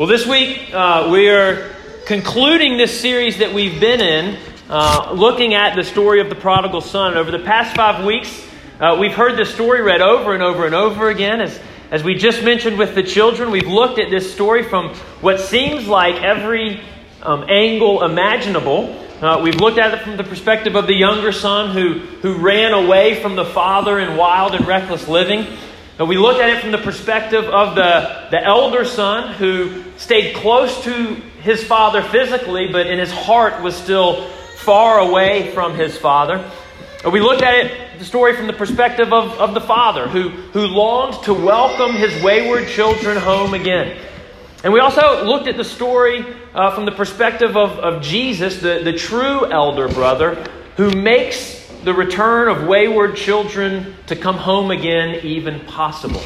Well, this week uh, we are concluding this series that we've been in, uh, looking at the story of the prodigal son. Over the past five weeks, uh, we've heard this story read over and over and over again. As, as we just mentioned with the children, we've looked at this story from what seems like every um, angle imaginable. Uh, we've looked at it from the perspective of the younger son who, who ran away from the father in wild and reckless living. But we looked at it from the perspective of the, the elder son who stayed close to his father physically, but in his heart was still far away from his father. And We looked at it, the story from the perspective of, of the father who, who longed to welcome his wayward children home again. And we also looked at the story uh, from the perspective of, of Jesus, the, the true elder brother, who makes the return of wayward children to come home again even possible.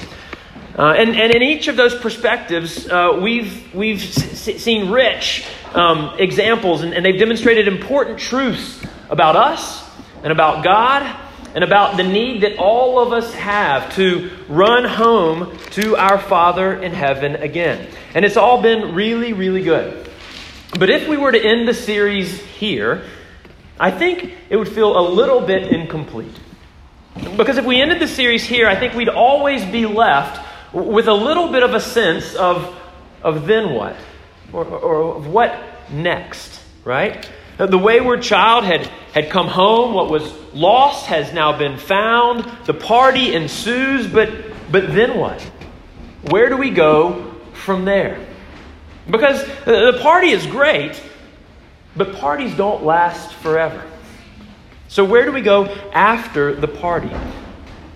Uh, and, and in each of those perspectives, uh, we've, we've s- seen rich um, examples, and, and they've demonstrated important truths about us and about God and about the need that all of us have to run home to our Father in heaven again. And it's all been really, really good. But if we were to end the series here, I think it would feel a little bit incomplete. Because if we ended the series here, I think we'd always be left with a little bit of a sense of, of then what? Or, or of what next, right? Uh, the wayward child had, had come home. What was lost has now been found. The party ensues, but, but then what? Where do we go from there? Because uh, the party is great, but parties don't last forever. So, where do we go after the party?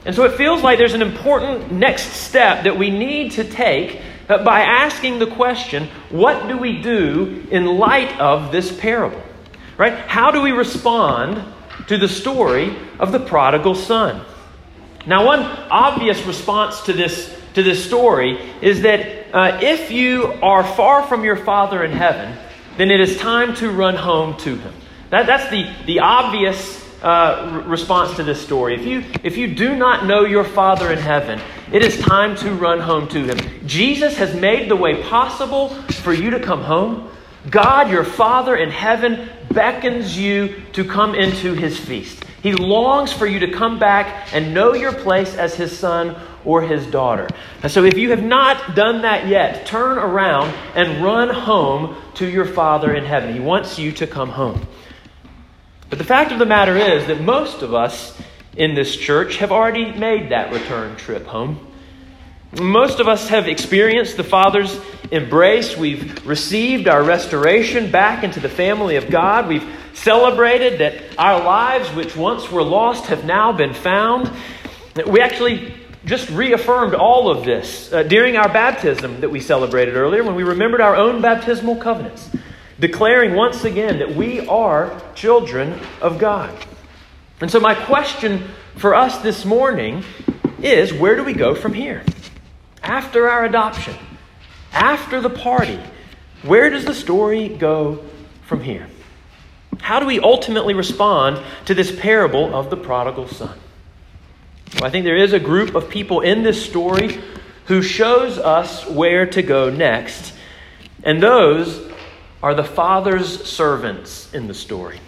And so it feels like there's an important next step that we need to take uh, by asking the question what do we do in light of this parable? Right? How do we respond to the story of the prodigal son? Now, one obvious response to this, to this story is that uh, if you are far from your Father in heaven, then it is time to run home to him. That, that's the, the obvious uh, response to this story. If you, if you do not know your Father in heaven, it is time to run home to him. Jesus has made the way possible for you to come home. God, your Father in heaven, beckons you to come into his feast. He longs for you to come back and know your place as his son or his daughter. And so, if you have not done that yet, turn around and run home to your Father in heaven. He wants you to come home. But the fact of the matter is that most of us in this church have already made that return trip home. Most of us have experienced the Father's embrace. We've received our restoration back into the family of God. We've celebrated that our lives, which once were lost, have now been found. We actually just reaffirmed all of this uh, during our baptism that we celebrated earlier when we remembered our own baptismal covenants, declaring once again that we are children of God. And so, my question for us this morning is where do we go from here? After our adoption, after the party, where does the story go from here? How do we ultimately respond to this parable of the prodigal son? I think there is a group of people in this story who shows us where to go next, and those are the Father's servants in the story.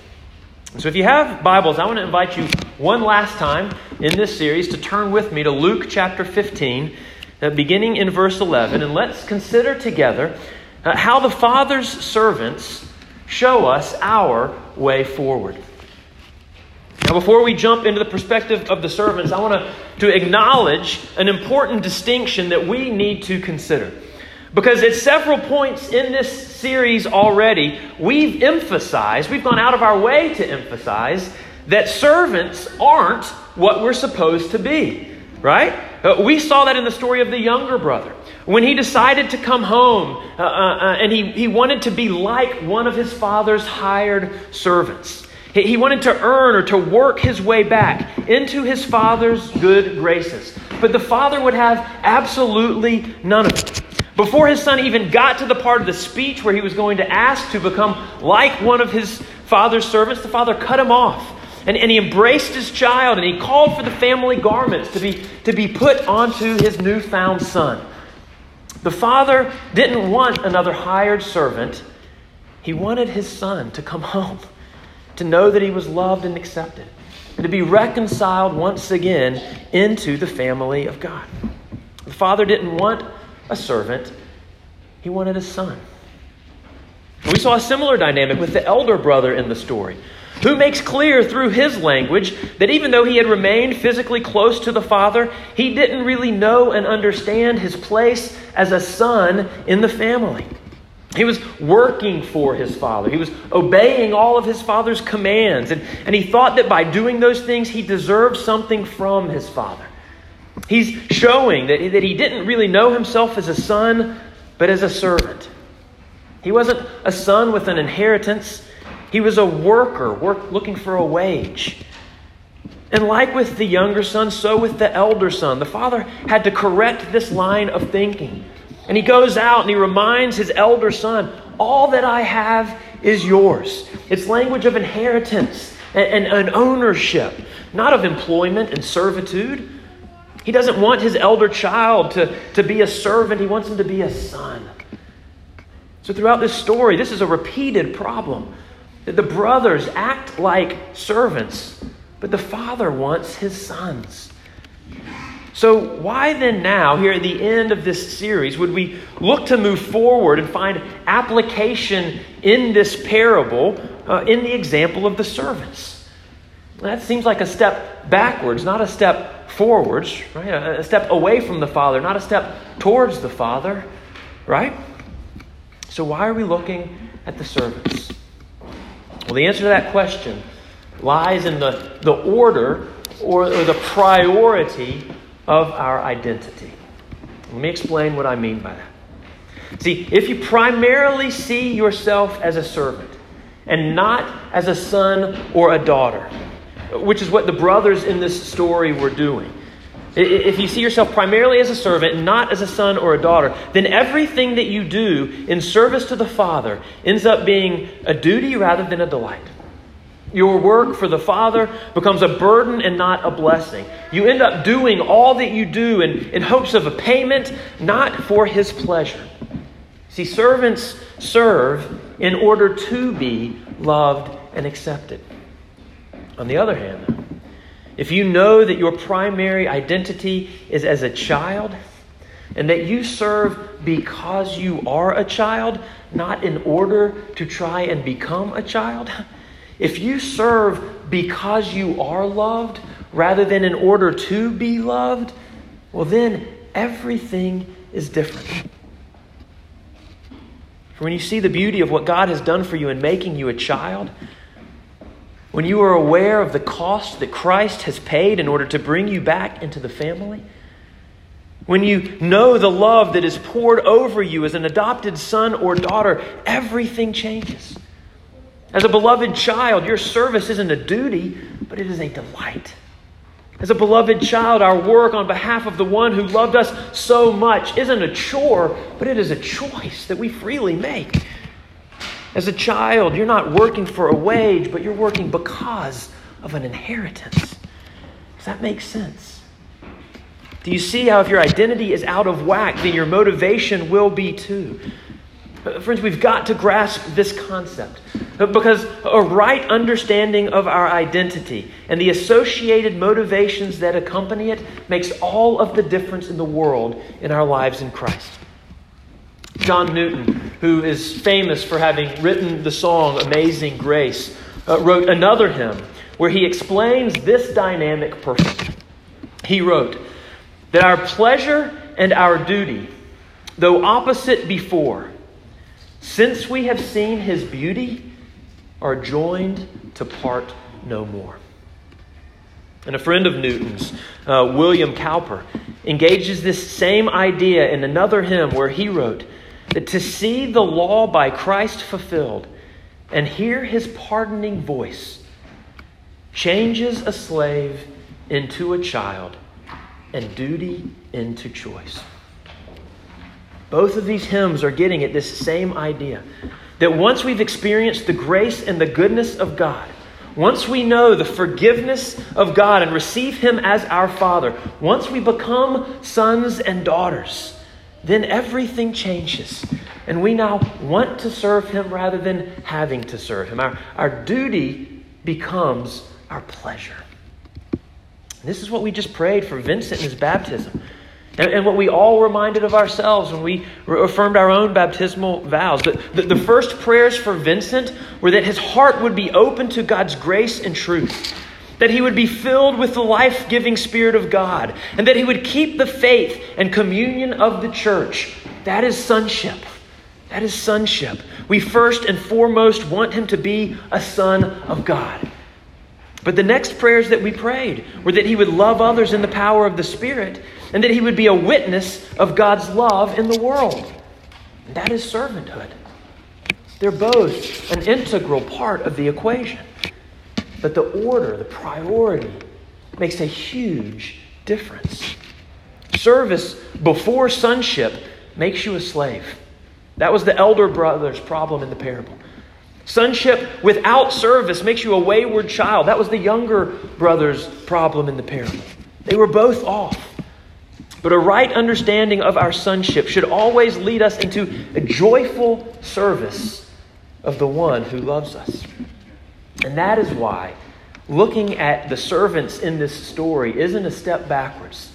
So, if you have Bibles, I want to invite you one last time in this series to turn with me to Luke chapter 15, uh, beginning in verse 11, and let's consider together uh, how the Father's servants show us our way forward. Now, before we jump into the perspective of the servants, I want to, to acknowledge an important distinction that we need to consider. Because at several points in this series already, we've emphasized, we've gone out of our way to emphasize, that servants aren't what we're supposed to be. Right? Uh, we saw that in the story of the younger brother. When he decided to come home uh, uh, uh and he, he wanted to be like one of his father's hired servants. He wanted to earn or to work his way back into his father's good graces. But the father would have absolutely none of it. Before his son even got to the part of the speech where he was going to ask to become like one of his father's servants, the father cut him off. And, and he embraced his child and he called for the family garments to be, to be put onto his newfound son. The father didn't want another hired servant, he wanted his son to come home, to know that he was loved and accepted, and to be reconciled once again into the family of God. The father didn't want a servant, he wanted a son. We saw a similar dynamic with the elder brother in the story, who makes clear through his language that even though he had remained physically close to the father, he didn't really know and understand his place as a son in the family. He was working for his father. He was obeying all of his father's commands. And, and he thought that by doing those things, he deserved something from his father. He's showing that, that he didn't really know himself as a son, but as a servant. He wasn't a son with an inheritance, he was a worker work, looking for a wage. And like with the younger son, so with the elder son, the father had to correct this line of thinking. And he goes out and he reminds his elder son, All that I have is yours. It's language of inheritance and, and ownership, not of employment and servitude. He doesn't want his elder child to, to be a servant, he wants him to be a son. So, throughout this story, this is a repeated problem that the brothers act like servants, but the father wants his sons. So, why then now, here at the end of this series, would we look to move forward and find application in this parable uh, in the example of the servants? That seems like a step backwards, not a step forwards, right? A, a step away from the Father, not a step towards the Father, right? So, why are we looking at the servants? Well, the answer to that question lies in the, the order or, or the priority of our identity. Let me explain what I mean by that. See, if you primarily see yourself as a servant and not as a son or a daughter, which is what the brothers in this story were doing, if you see yourself primarily as a servant and not as a son or a daughter, then everything that you do in service to the Father ends up being a duty rather than a delight. Your work for the Father becomes a burden and not a blessing. You end up doing all that you do in, in hopes of a payment, not for His pleasure. See, servants serve in order to be loved and accepted. On the other hand, if you know that your primary identity is as a child, and that you serve because you are a child, not in order to try and become a child, if you serve because you are loved rather than in order to be loved, well, then everything is different. For when you see the beauty of what God has done for you in making you a child, when you are aware of the cost that Christ has paid in order to bring you back into the family, when you know the love that is poured over you as an adopted son or daughter, everything changes. As a beloved child, your service isn't a duty, but it is a delight. As a beloved child, our work on behalf of the one who loved us so much isn't a chore, but it is a choice that we freely make. As a child, you're not working for a wage, but you're working because of an inheritance. Does that make sense? Do you see how if your identity is out of whack, then your motivation will be too? Uh, friends, we've got to grasp this concept because a right understanding of our identity and the associated motivations that accompany it makes all of the difference in the world in our lives in Christ. John Newton, who is famous for having written the song Amazing Grace, uh, wrote another hymn where he explains this dynamic. He wrote that our pleasure and our duty, though opposite before, since we have seen his beauty, are joined to part no more. And a friend of Newton's, uh, William Cowper, engages this same idea in another hymn where he wrote, that to see the law by Christ fulfilled and hear his pardoning voice changes a slave into a child and duty into choice. Both of these hymns are getting at this same idea that once we've experienced the grace and the goodness of God, once we know the forgiveness of God and receive Him as our Father, once we become sons and daughters, then everything changes. And we now want to serve Him rather than having to serve Him. Our, our duty becomes our pleasure. This is what we just prayed for Vincent in his baptism. And, and what we all reminded of ourselves when we affirmed our own baptismal vows. The, the, the first prayers for Vincent were that his heart would be open to God's grace and truth that he would be filled with the life giving Spirit of God, and that he would keep the faith and communion of the church. That is sonship. That is sonship. We first and foremost want him to be a son of God. But the next prayers that we prayed were that he would love others in the power of the Spirit and that he would be a witness of God's love in the world. That is servanthood. They're both an integral part of the equation. But the order, the priority, makes a huge difference. Service before sonship makes you a slave. That was the elder brother's problem in the parable. Sonship without service makes you a wayward child. That was the younger brother's problem in the parable. They were both off. But a right understanding of our sonship should always lead us into a joyful service of the one who loves us. And that is why looking at the servants in this story isn't a step backwards,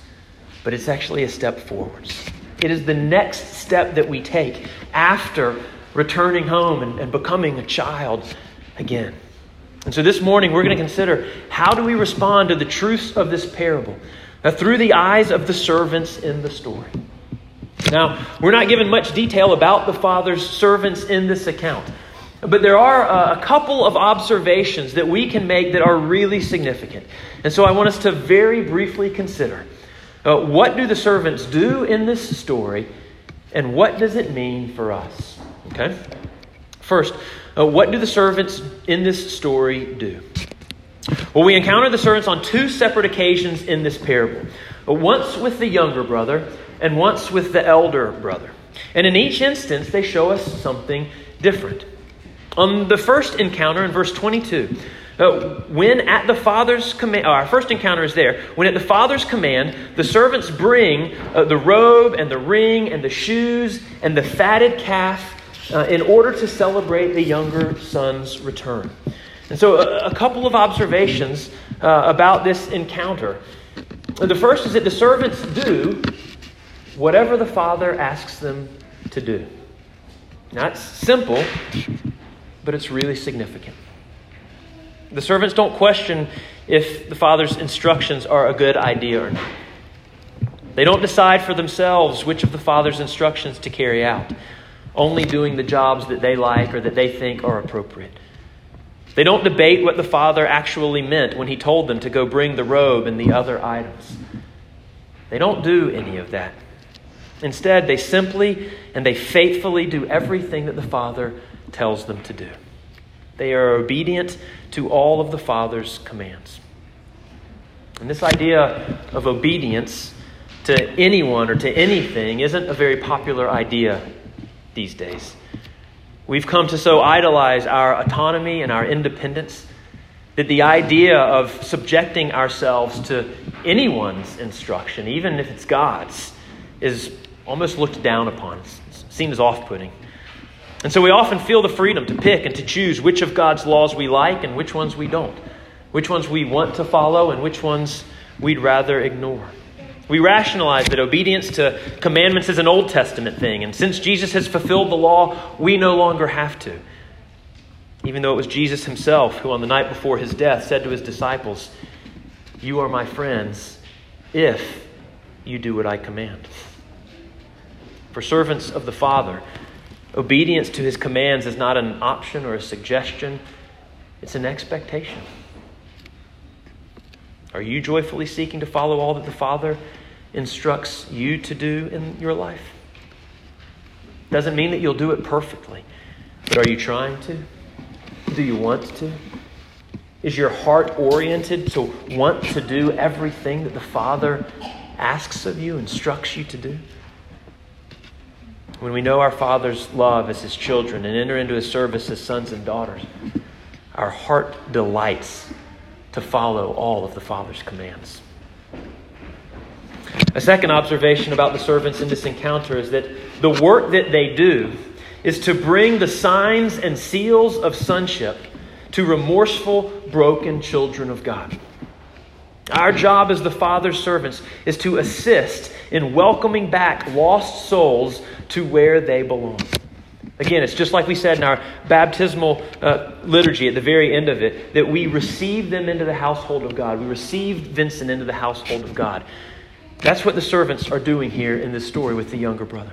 but it's actually a step forwards. It is the next step that we take after returning home and, and becoming a child again. And so this morning we're going to consider how do we respond to the truths of this parable through the eyes of the servants in the story. Now, we're not given much detail about the Father's servants in this account. But there are uh, a couple of observations that we can make that are really significant. And so I want us to very briefly consider uh, what do the servants do in this story and what does it mean for us? Okay? First, uh, what do the servants in this story do? Well, we encounter the servants on two separate occasions in this parable uh, once with the younger brother and once with the elder brother. And in each instance, they show us something different. On the first encounter in verse 22, uh, when at the Father's command, our first encounter is there. When at the Father's command, the servants bring uh, the robe and the ring and the shoes and the fatted calf uh, in order to celebrate the younger son's return. And so, a, a couple of observations uh, about this encounter. The first is that the servants do whatever the Father asks them to do. Now, it's simple, but it's really significant. The servants don't question if the Father's instructions are a good idea or not. They don't decide for themselves which of the Father's instructions to carry out, only doing the jobs that they like or that they think are appropriate. They don't debate what the Father actually meant when He told them to go bring the robe and the other items. They don't do any of that. Instead, they simply and they faithfully do everything that the Father tells them to do. They are obedient to all of the Father's commands. And this idea of obedience to anyone or to anything isn't a very popular idea these days. We've come to so idolize our autonomy and our independence that the idea of subjecting ourselves to anyone's instruction, even if it's God's, is almost looked down upon. It's seen as off putting. And so we often feel the freedom to pick and to choose which of God's laws we like and which ones we don't, which ones we want to follow and which ones we'd rather ignore. We rationalize that obedience to commandments is an Old Testament thing, and since Jesus has fulfilled the law, we no longer have to. Even though it was Jesus himself who, on the night before his death, said to his disciples, You are my friends if you do what I command. For servants of the Father, Obedience to his commands is not an option or a suggestion, it's an expectation. Are you joyfully seeking to follow all that the Father instructs you to do in your life? Doesn't mean that you'll do it perfectly, but are you trying to? Do you want to? Is your heart oriented to want to do everything that the Father asks of you, instructs you to do? when we know our Father's love as His children and enter into His service as sons and daughters, our heart delights to follow all of the Father's commands. A second observation about the servants in this encounter is that the work that they do is to bring the signs and seals of sonship to remorseful, broken children of God. Our job as the Father's servants is to assist in welcoming back lost souls to where they belong. Again, it's just like we said in our baptismal uh, liturgy at the very end of it that we receive them into the household of God. We received Vincent into the household of God. That's what the servants are doing here in this story with the younger brother.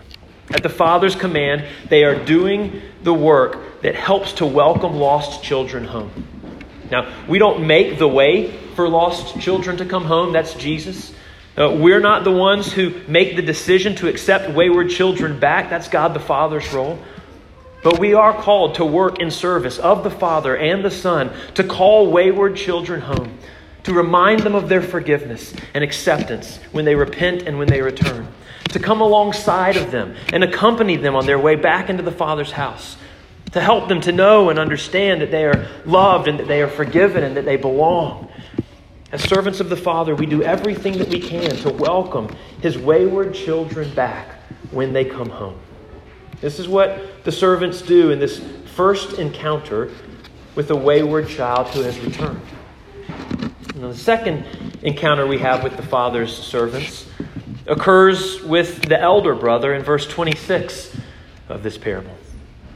At the Father's command, they are doing the work that helps to welcome lost children home. Now, we don't make the way for lost children to come home, that's Jesus. Uh, we're not the ones who make the decision to accept wayward children back, that's God the Father's role. But we are called to work in service of the Father and the Son to call wayward children home, to remind them of their forgiveness and acceptance when they repent and when they return, to come alongside of them and accompany them on their way back into the Father's house, to help them to know and understand that they are loved and that they are forgiven and that they belong. As servants of the Father, we do everything that we can to welcome His wayward children back when they come home. This is what the servants do in this first encounter with a wayward child who has returned. Now, the second encounter we have with the father's servants occurs with the elder brother in verse 26 of this parable.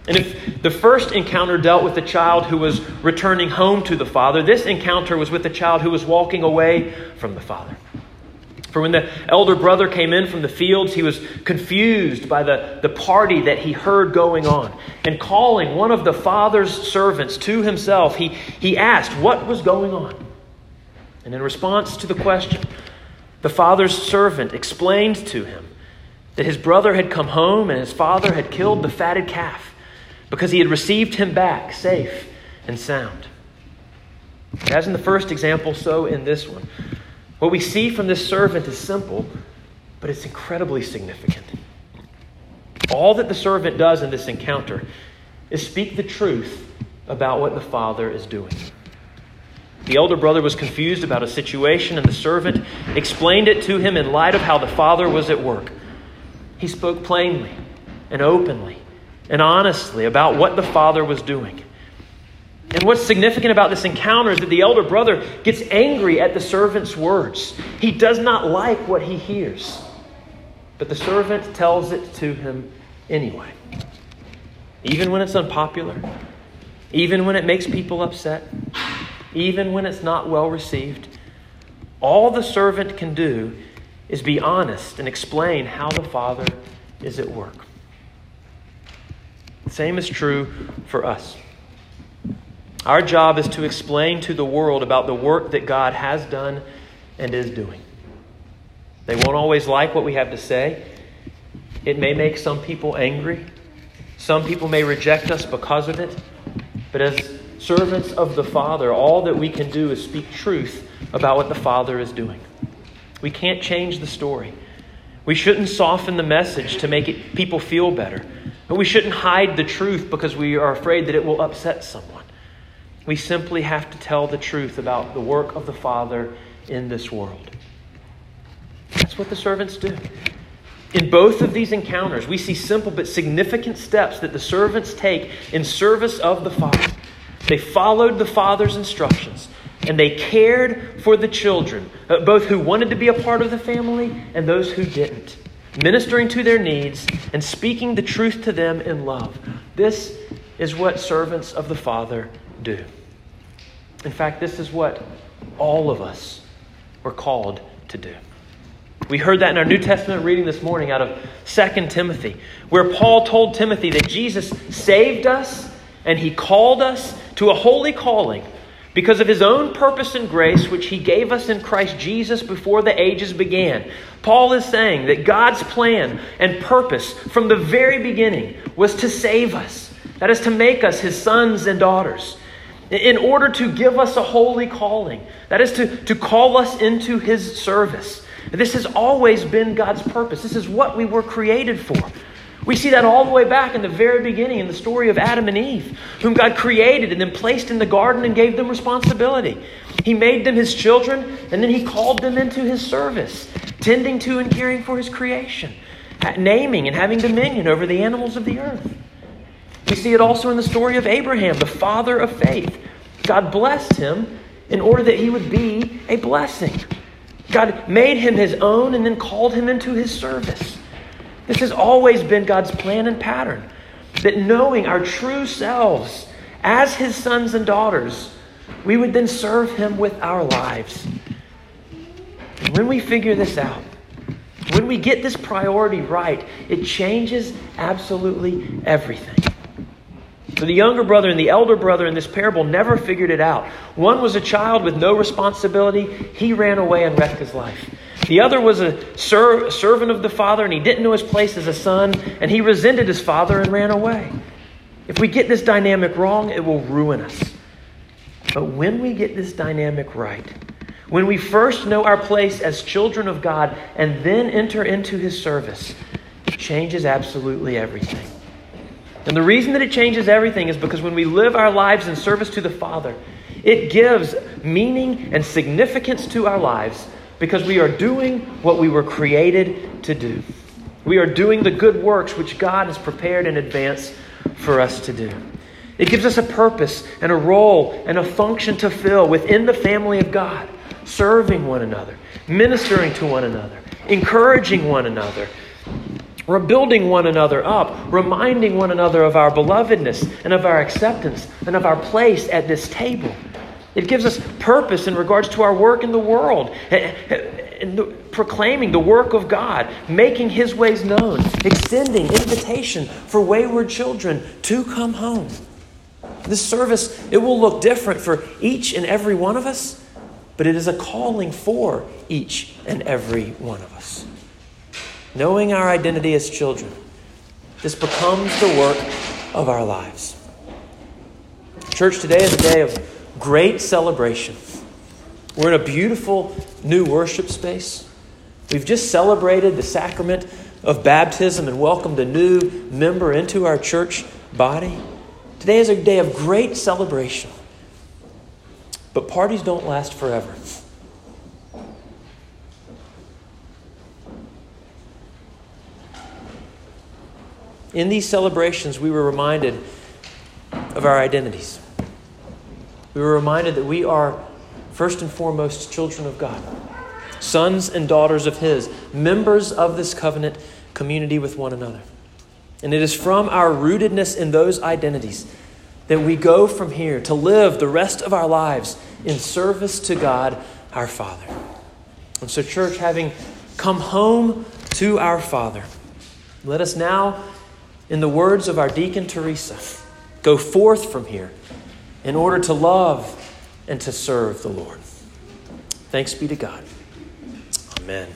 And if the first encounter dealt with the child who was returning home to the father, this encounter was with the child who was walking away from the father. For when the elder brother came in from the fields, he was confused by the, the party that he heard going on. And calling one of the father's servants to himself, he, he asked what was going on. And in response to the question, the father's servant explained to him that his brother had come home and his father had killed the fatted calf because he had received him back safe and sound. As in the first example, so in this one. What we see from this servant is simple, but it's incredibly significant. All that the servant does in this encounter is speak the truth about what the father is doing. The elder brother was confused about a situation, and the servant explained it to him in light of how the father was at work. He spoke plainly and openly and honestly about what the father was doing. And what's significant about this encounter is that the elder brother gets angry at the servant's words. He does not like what he hears, but the servant tells it to him anyway. Even when it's unpopular, even when it makes people upset, even when it's not well received, all the servant can do is be honest and explain how the Father is at work. The same is true for us. Our job is to explain to the world about the work that God has done and is doing. They won't always like what we have to say. It may make some people angry. Some people may reject us because of it. But as servants of the Father, all that we can do is speak truth about what the Father is doing. We can't change the story. We shouldn't soften the message to make it, people feel better. But we shouldn't hide the truth because we are afraid that it will upset someone. We simply have to tell the truth about the work of the Father in this world. That's what the servants do. In both of these encounters, we see simple but significant steps that the servants take in service of the Father. They followed the Father's instructions and they cared for the children, uh, both who wanted to be a part of the family and those who didn't, ministering to their needs and speaking the truth to them in love. This is what servants of the Father do. In fact, this is what all of us were called to do. We heard that in our New Testament reading this morning out of 2 Timothy, where Paul told Timothy that Jesus saved us and he called us to a holy calling because of his own purpose and grace, which he gave us in Christ Jesus before the ages began. Paul is saying that God's plan and purpose from the very beginning was to save us, that is, to make us his sons and daughters in order to give us a holy calling. That is to, to call us into his service. This has always been God's purpose. This is what we were created for. We see that all the way back in the very beginning in the story of Adam and Eve, whom God created and then placed in the garden and gave them responsibility. He made them his children and then he called them into his service tending to and caring for his creation, naming and having dominion over the animals of the earth. We see it also in the story of Abraham, the father of faith. God blessed him in order that he would be a blessing. God made him his own and then called him into his service. This has always been God's plan and pattern that knowing our true selves as his sons and daughters, we would then serve him with our lives. And when we figure this out, when we get this priority right, it changes absolutely everything. So the younger brother and the elder brother in this parable never figured it out. One was a child with no responsibility, he ran away and wrecked his life. The other was a ser- servant of the father, and he didn't know his place as a son, and he resented his father and ran away. If we get this dynamic wrong, it will ruin us. But when we get this dynamic right, when we first know our place as children of God and then enter into his service, it changes absolutely everything. And the reason that it changes everything is because when we live our lives in service to the Father, it gives meaning and significance to our lives because we are doing what we were created to do. We are doing the good works which God has prepared in advance for us to do. It gives us a purpose and a role and a function to fill within the family of God, serving one another, ministering to one another, encouraging one another, we're building one another up, reminding one another of our belovedness and of our acceptance and of our place at this table. It gives us purpose in regards to our work in the world, eh, eh, and proclaiming the work of God, making His ways known, extending invitation for wayward children to come home. This service, it will look different for each and every one of us, but it is a calling for each and every one of us. Knowing our identity as children, this becomes the work of our lives. Church, today is a day of great celebration. We're in a beautiful new worship space. We've just celebrated the sacrament of baptism and welcomed a new member into our church body. Today is a day of great celebration. But parties don't last forever. In these celebrations, we were reminded of our identities. We were reminded that we are, first and foremost, children of God, sons and daughters of His, members of this covenant community with one another. And it is from our rootedness in those identities that we go from here to live the rest of our lives in service to God our Father. And so, church, having come home to our Father, let us now, in the words of our deacon Teresa, go forth from here in order to love and to serve the Lord. Thanks be to God. Amen.